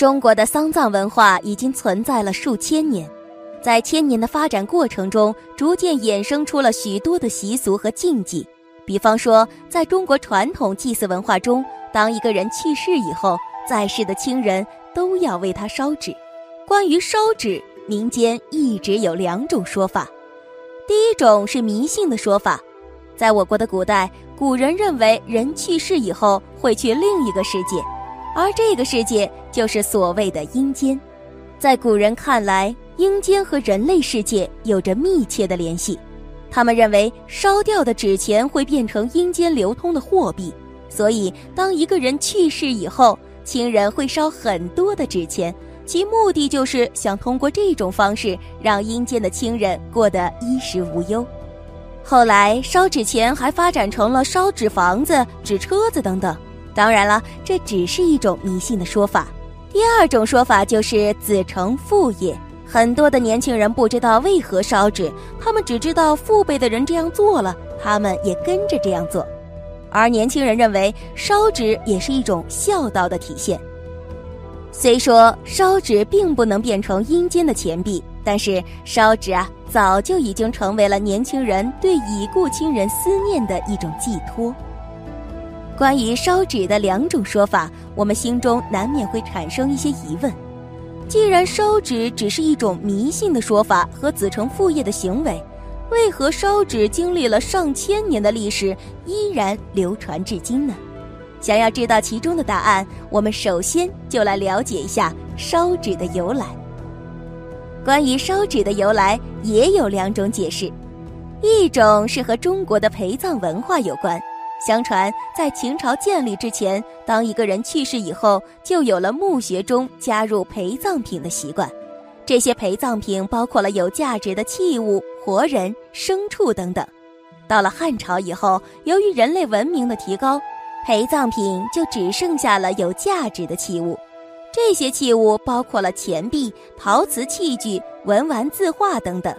中国的丧葬文化已经存在了数千年，在千年的发展过程中，逐渐衍生出了许多的习俗和禁忌。比方说，在中国传统祭祀文化中，当一个人去世以后，在世的亲人都要为他烧纸。关于烧纸，民间一直有两种说法。第一种是迷信的说法，在我国的古代，古人认为人去世以后会去另一个世界。而这个世界就是所谓的阴间，在古人看来，阴间和人类世界有着密切的联系。他们认为烧掉的纸钱会变成阴间流通的货币，所以当一个人去世以后，亲人会烧很多的纸钱，其目的就是想通过这种方式让阴间的亲人过得衣食无忧。后来，烧纸钱还发展成了烧纸房子、纸车子等等。当然了，这只是一种迷信的说法。第二种说法就是子承父业，很多的年轻人不知道为何烧纸，他们只知道父辈的人这样做了，他们也跟着这样做。而年轻人认为烧纸也是一种孝道的体现。虽说烧纸并不能变成阴间的钱币，但是烧纸啊，早就已经成为了年轻人对已故亲人思念的一种寄托。关于烧纸的两种说法，我们心中难免会产生一些疑问。既然烧纸只是一种迷信的说法和子承父业的行为，为何烧纸经历了上千年的历史依然流传至今呢？想要知道其中的答案，我们首先就来了解一下烧纸的由来。关于烧纸的由来，也有两种解释，一种是和中国的陪葬文化有关。相传，在秦朝建立之前，当一个人去世以后，就有了墓穴中加入陪葬品的习惯。这些陪葬品包括了有价值的器物、活人、牲畜等等。到了汉朝以后，由于人类文明的提高，陪葬品就只剩下了有价值的器物。这些器物包括了钱币、陶瓷器具、文玩字画等等。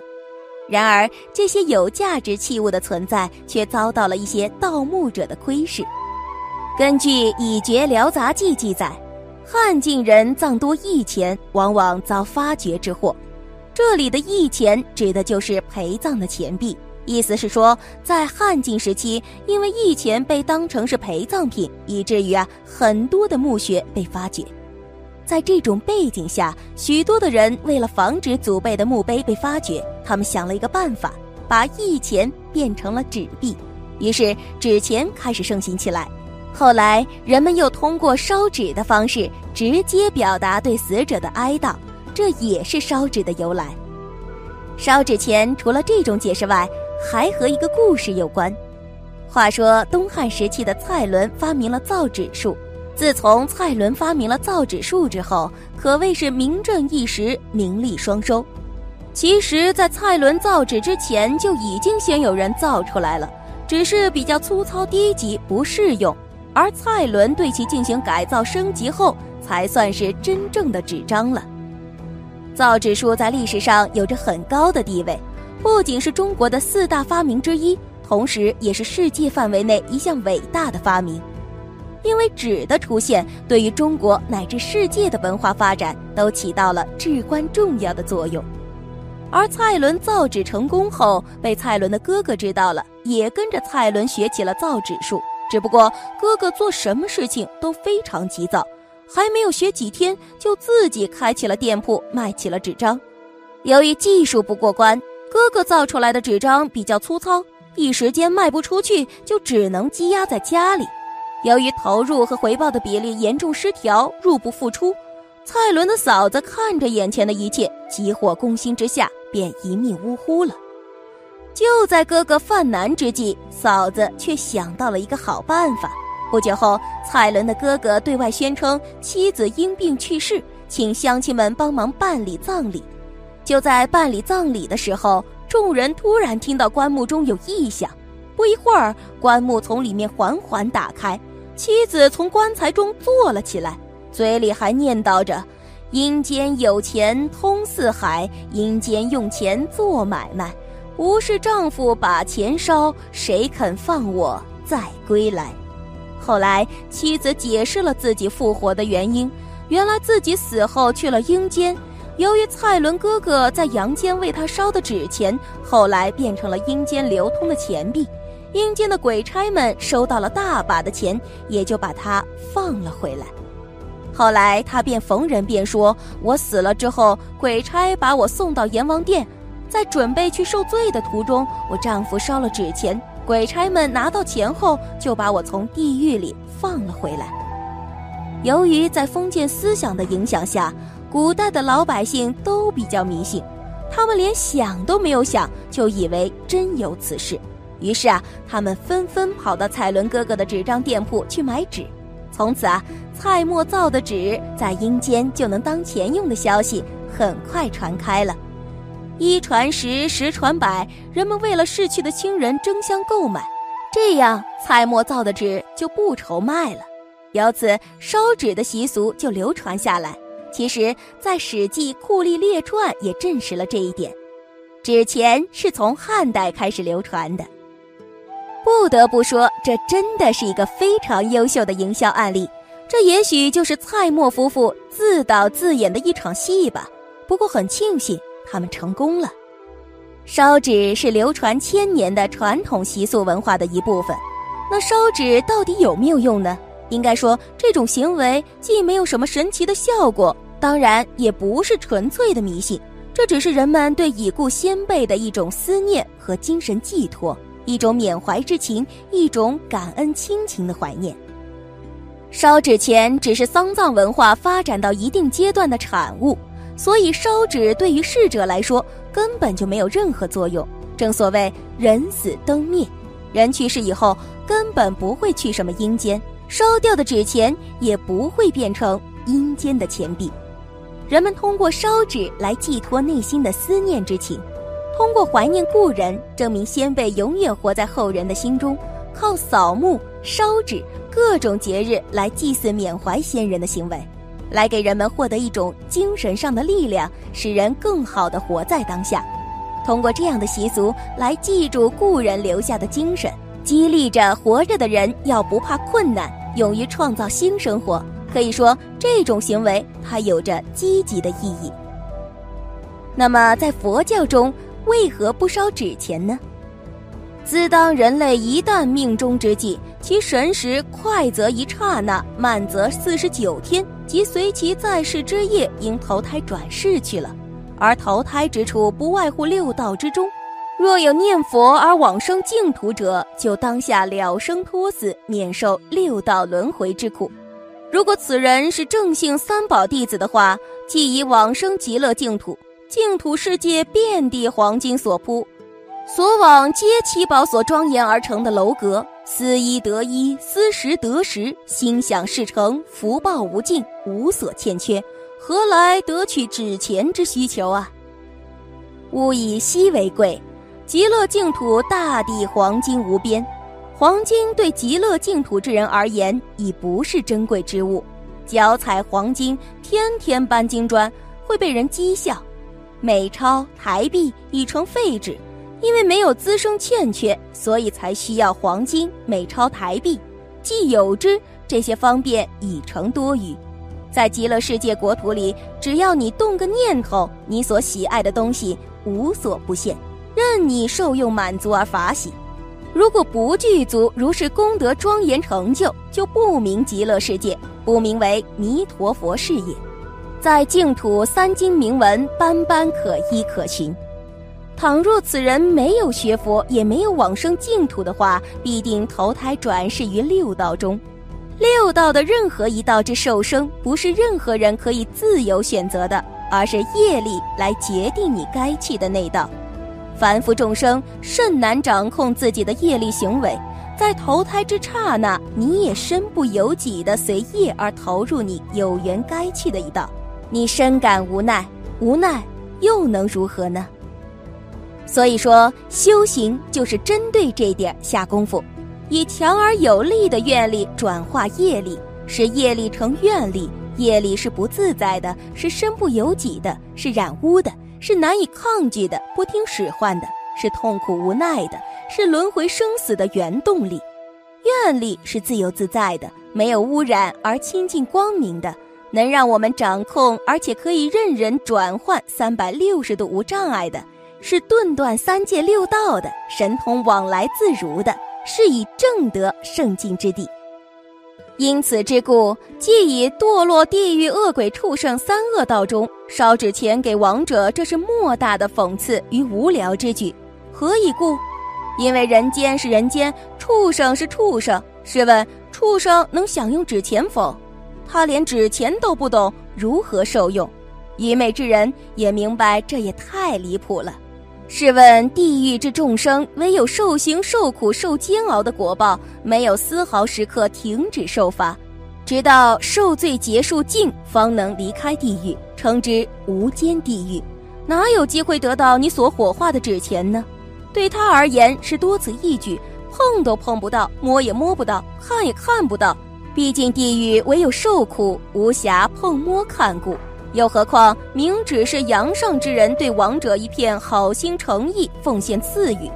然而，这些有价值器物的存在却遭到了一些盗墓者的窥视。根据《以绝辽杂记》记载，汉晋人葬多义钱，往往遭发掘之祸。这里的义钱指的就是陪葬的钱币，意思是说，在汉晋时期，因为义钱被当成是陪葬品，以至于啊，很多的墓穴被发掘。在这种背景下，许多的人为了防止祖辈的墓碑被发掘，他们想了一个办法，把义钱变成了纸币，于是纸钱开始盛行起来。后来，人们又通过烧纸的方式直接表达对死者的哀悼，这也是烧纸的由来。烧纸钱除了这种解释外，还和一个故事有关。话说，东汉时期的蔡伦发明了造纸术。自从蔡伦发明了造纸术之后，可谓是名震一时，名利双收。其实，在蔡伦造纸之前，就已经先有人造出来了，只是比较粗糙低级，不适用。而蔡伦对其进行改造升级后，才算是真正的纸张了。造纸术在历史上有着很高的地位，不仅是中国的四大发明之一，同时也是世界范围内一项伟大的发明。因为纸的出现，对于中国乃至世界的文化发展都起到了至关重要的作用。而蔡伦造纸成功后，被蔡伦的哥哥知道了，也跟着蔡伦学起了造纸术。只不过哥哥做什么事情都非常急躁，还没有学几天，就自己开起了店铺，卖起了纸张。由于技术不过关，哥哥造出来的纸张比较粗糙，一时间卖不出去，就只能积压在家里。由于投入和回报的比例严重失调，入不敷出，蔡伦的嫂子看着眼前的一切，急火攻心之下，便一命呜呼了。就在哥哥犯难之际，嫂子却想到了一个好办法。不久后，蔡伦的哥哥对外宣称妻子因病去世，请乡亲们帮忙办理葬礼。就在办理葬礼的时候，众人突然听到棺木中有异响。不一会儿，棺木从里面缓缓打开，妻子从棺材中坐了起来，嘴里还念叨着：“阴间有钱通四海，阴间用钱做买卖。”无事丈夫把钱烧，谁肯放我再归来？后来妻子解释了自己复活的原因，原来自己死后去了阴间，由于蔡伦哥哥在阳间为他烧的纸钱，后来变成了阴间流通的钱币，阴间的鬼差们收到了大把的钱，也就把他放了回来。后来他便逢人便说：“我死了之后，鬼差把我送到阎王殿。”在准备去受罪的途中，我丈夫烧了纸钱，鬼差们拿到钱后就把我从地狱里放了回来。由于在封建思想的影响下，古代的老百姓都比较迷信，他们连想都没有想就以为真有此事，于是啊，他们纷纷跑到彩伦哥哥的纸张店铺去买纸。从此啊，蔡墨造的纸在阴间就能当钱用的消息很快传开了。一传十，十传百，人们为了逝去的亲人争相购买，这样蔡墨造的纸就不愁卖了。由此，烧纸的习俗就流传下来。其实，在《史记·酷吏列传》也证实了这一点。纸钱是从汉代开始流传的。不得不说，这真的是一个非常优秀的营销案例。这也许就是蔡墨夫妇自导自演的一场戏吧。不过很庆幸。他们成功了。烧纸是流传千年的传统习俗文化的一部分。那烧纸到底有没有用呢？应该说，这种行为既没有什么神奇的效果，当然也不是纯粹的迷信。这只是人们对已故先辈的一种思念和精神寄托，一种缅怀之情，一种感恩亲情的怀念。烧纸钱只是丧葬文化发展到一定阶段的产物。所以烧纸对于逝者来说根本就没有任何作用。正所谓人死灯灭，人去世以后根本不会去什么阴间，烧掉的纸钱也不会变成阴间的钱币。人们通过烧纸来寄托内心的思念之情，通过怀念故人，证明先辈永远活在后人的心中。靠扫墓、烧纸各种节日来祭祀缅怀先人的行为。来给人们获得一种精神上的力量，使人更好的活在当下。通过这样的习俗来记住故人留下的精神，激励着活着的人要不怕困难，勇于创造新生活。可以说，这种行为它有着积极的意义。那么，在佛教中，为何不烧纸钱呢？自当人类一旦命中之际，其神识快则一刹那，慢则四十九天。即随其在世之业，应投胎转世去了，而投胎之处不外乎六道之中。若有念佛而往生净土者，就当下了生脱死，免受六道轮回之苦。如果此人是正信三宝弟子的话，即以往生极乐净土。净土世界遍地黄金所铺，所往皆七宝所庄严而成的楼阁。思一得一，思十得十，心想事成，福报无尽，无所欠缺，何来得取纸钱之需求啊？物以稀为贵，极乐净土大地黄金无边，黄金对极乐净土之人而言已不是珍贵之物，脚踩黄金，天天搬金砖，会被人讥笑。美钞、台币已成废纸。因为没有滋生欠缺，所以才需要黄金、美钞、台币。既有之，这些方便已成多余。在极乐世界国土里，只要你动个念头，你所喜爱的东西无所不现，任你受用满足而法喜。如果不具足如是功德庄严成就，就不名极乐世界，不名为弥陀佛事业。在净土三经铭文，斑斑可依可循。倘若此人没有学佛，也没有往生净土的话，必定投胎转世于六道中。六道的任何一道之受生，不是任何人可以自由选择的，而是业力来决定你该去的那道。凡夫众生甚难掌控自己的业力行为，在投胎之刹那，你也身不由己的随业而投入你有缘该去的一道，你深感无奈，无奈又能如何呢？所以说，修行就是针对这点下功夫，以强而有力的愿力转化业力，使业力成愿力。业力是不自在的，是身不由己的，是染污的，是难以抗拒的，不听使唤的，是痛苦无奈的，是轮回生死的原动力。愿力是自由自在的，没有污染而清净光明的，能让我们掌控，而且可以任人转换，三百六十度无障碍的。是顿断三界六道的神通往来自如的，是以正得圣境之地。因此之故，既以堕落地狱恶鬼畜生三恶道中烧纸钱给亡者，这是莫大的讽刺与无聊之举。何以故？因为人间是人间，畜生是畜生。试问，畜生能享用纸钱否？他连纸钱都不懂，如何受用？愚昧之人也明白，这也太离谱了。试问地狱之众生，唯有受刑、受苦、受煎熬的果报，没有丝毫时刻停止受罚，直到受罪结束尽，方能离开地狱，称之无间地狱。哪有机会得到你所火化的纸钱呢？对他而言是多此一举，碰都碰不到，摸也摸不到，看也看不到。毕竟地狱唯有受苦，无暇碰摸看顾。又何况，明只是阳上之人对亡者一片好心诚意，奉献赐予，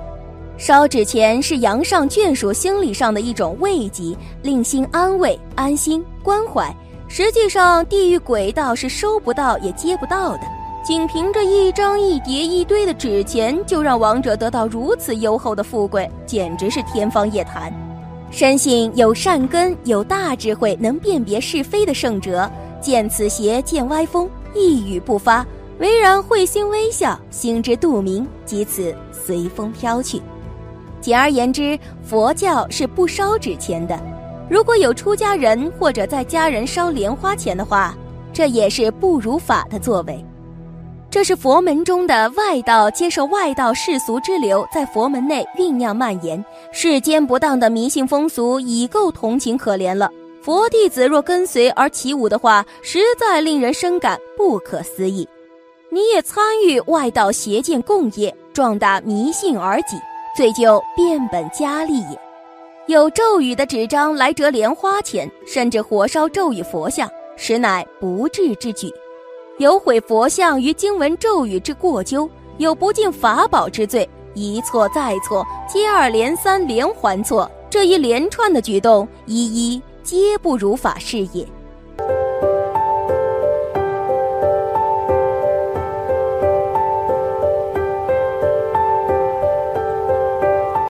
烧纸钱是阳上眷属心理上的一种慰藉，令心安慰、安心、关怀。实际上，地狱鬼道是收不到也接不到的，仅凭着一张一叠一堆的纸钱，就让亡者得到如此优厚的富贵，简直是天方夜谭。深信有善根、有大智慧、能辨别是非的圣哲。见此邪，见歪风，一语不发，唯然会心微笑，心知肚明，即此随风飘去。简而言之，佛教是不烧纸钱的。如果有出家人或者在家人烧莲花钱的话，这也是不如法的作为。这是佛门中的外道接受外道世俗之流，在佛门内酝酿蔓延，世间不当的迷信风俗已够同情可怜了。佛弟子若跟随而起舞的话，实在令人深感不可思议。你也参与外道邪见共业，壮大迷信而己，罪就变本加厉也。有咒语的纸张来折莲花钱，甚至火烧咒语佛像，实乃不智之举。有毁佛像于经文咒语之过咎，有不敬法宝之罪，一错再错，接二连三，连环错，这一连串的举动，一一。皆不如法事也。